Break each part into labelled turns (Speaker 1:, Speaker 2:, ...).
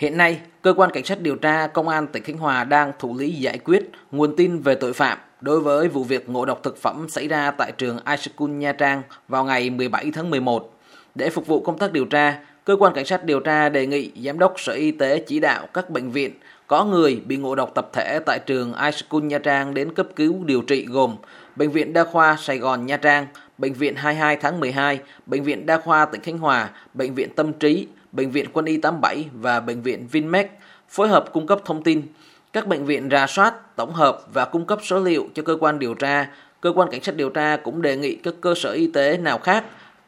Speaker 1: Hiện nay, cơ quan cảnh sát điều tra công an tỉnh Khánh Hòa đang thụ lý giải quyết nguồn tin về tội phạm đối với vụ việc ngộ độc thực phẩm xảy ra tại trường Iskun Nha Trang vào ngày 17 tháng 11. Để phục vụ công tác điều tra, cơ quan cảnh sát điều tra đề nghị giám đốc Sở Y tế chỉ đạo các bệnh viện có người bị ngộ độc tập thể tại trường iSchool Nha Trang đến cấp cứu điều trị gồm Bệnh viện Đa khoa Sài Gòn Nha Trang, Bệnh viện 22 tháng 12, Bệnh viện Đa khoa tỉnh Khánh Hòa, Bệnh viện Tâm Trí, Bệnh viện Quân y 87 và Bệnh viện Vinmec phối hợp cung cấp thông tin. Các bệnh viện ra soát, tổng hợp và cung cấp số liệu cho cơ quan điều tra. Cơ quan cảnh sát điều tra cũng đề nghị các cơ sở y tế nào khác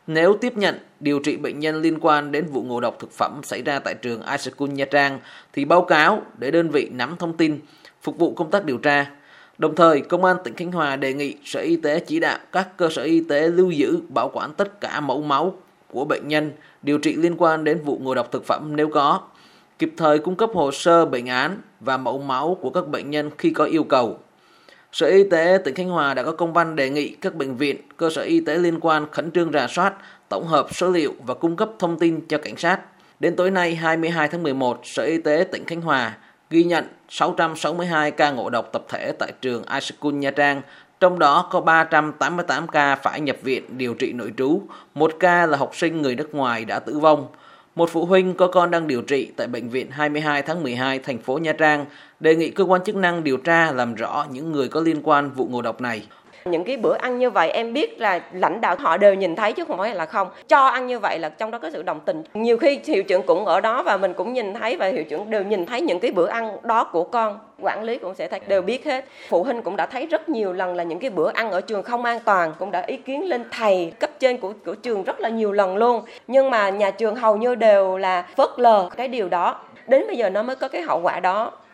Speaker 1: nếu tiếp nhận điều trị bệnh nhân liên quan đến vụ ngộ độc thực phẩm xảy ra tại trường Iskun Nha Trang thì báo cáo để đơn vị nắm thông tin, phục vụ công tác điều tra. Đồng thời, Công an tỉnh Khánh Hòa đề nghị Sở Y tế chỉ đạo các cơ sở y tế lưu giữ, bảo quản tất cả mẫu máu của bệnh nhân điều trị liên quan đến vụ ngộ độc thực phẩm nếu có, kịp thời cung cấp hồ sơ bệnh án và mẫu máu của các bệnh nhân khi có yêu cầu. Sở Y tế tỉnh Khánh Hòa đã có công văn đề nghị các bệnh viện, cơ sở y tế liên quan khẩn trương rà soát, tổng hợp số liệu và cung cấp thông tin cho cảnh sát. Đến tối nay 22 tháng 11, Sở Y tế tỉnh Khánh Hòa ghi nhận 662 ca ngộ độc tập thể tại trường Iskun Nha Trang, trong đó có 388 ca phải nhập viện điều trị nội trú, một ca là học sinh người nước ngoài đã tử vong. Một phụ huynh có con đang điều trị tại bệnh viện 22 tháng 12 thành phố Nha Trang đề nghị cơ quan chức năng điều tra làm rõ những người có liên quan vụ ngộ độc này.
Speaker 2: Những cái bữa ăn như vậy em biết là lãnh đạo họ đều nhìn thấy chứ không phải là không. Cho ăn như vậy là trong đó có sự đồng tình. Nhiều khi hiệu trưởng cũng ở đó và mình cũng nhìn thấy và hiệu trưởng đều nhìn thấy những cái bữa ăn đó của con. Quản lý cũng sẽ thấy, đều biết hết. Phụ huynh cũng đã thấy rất nhiều lần là những cái bữa ăn ở trường không an toàn, cũng đã ý kiến lên thầy cấp trên của của trường rất là nhiều lần luôn. Nhưng mà nhà trường hầu như đều là phớt lờ cái điều đó. Đến bây giờ nó mới có cái hậu quả đó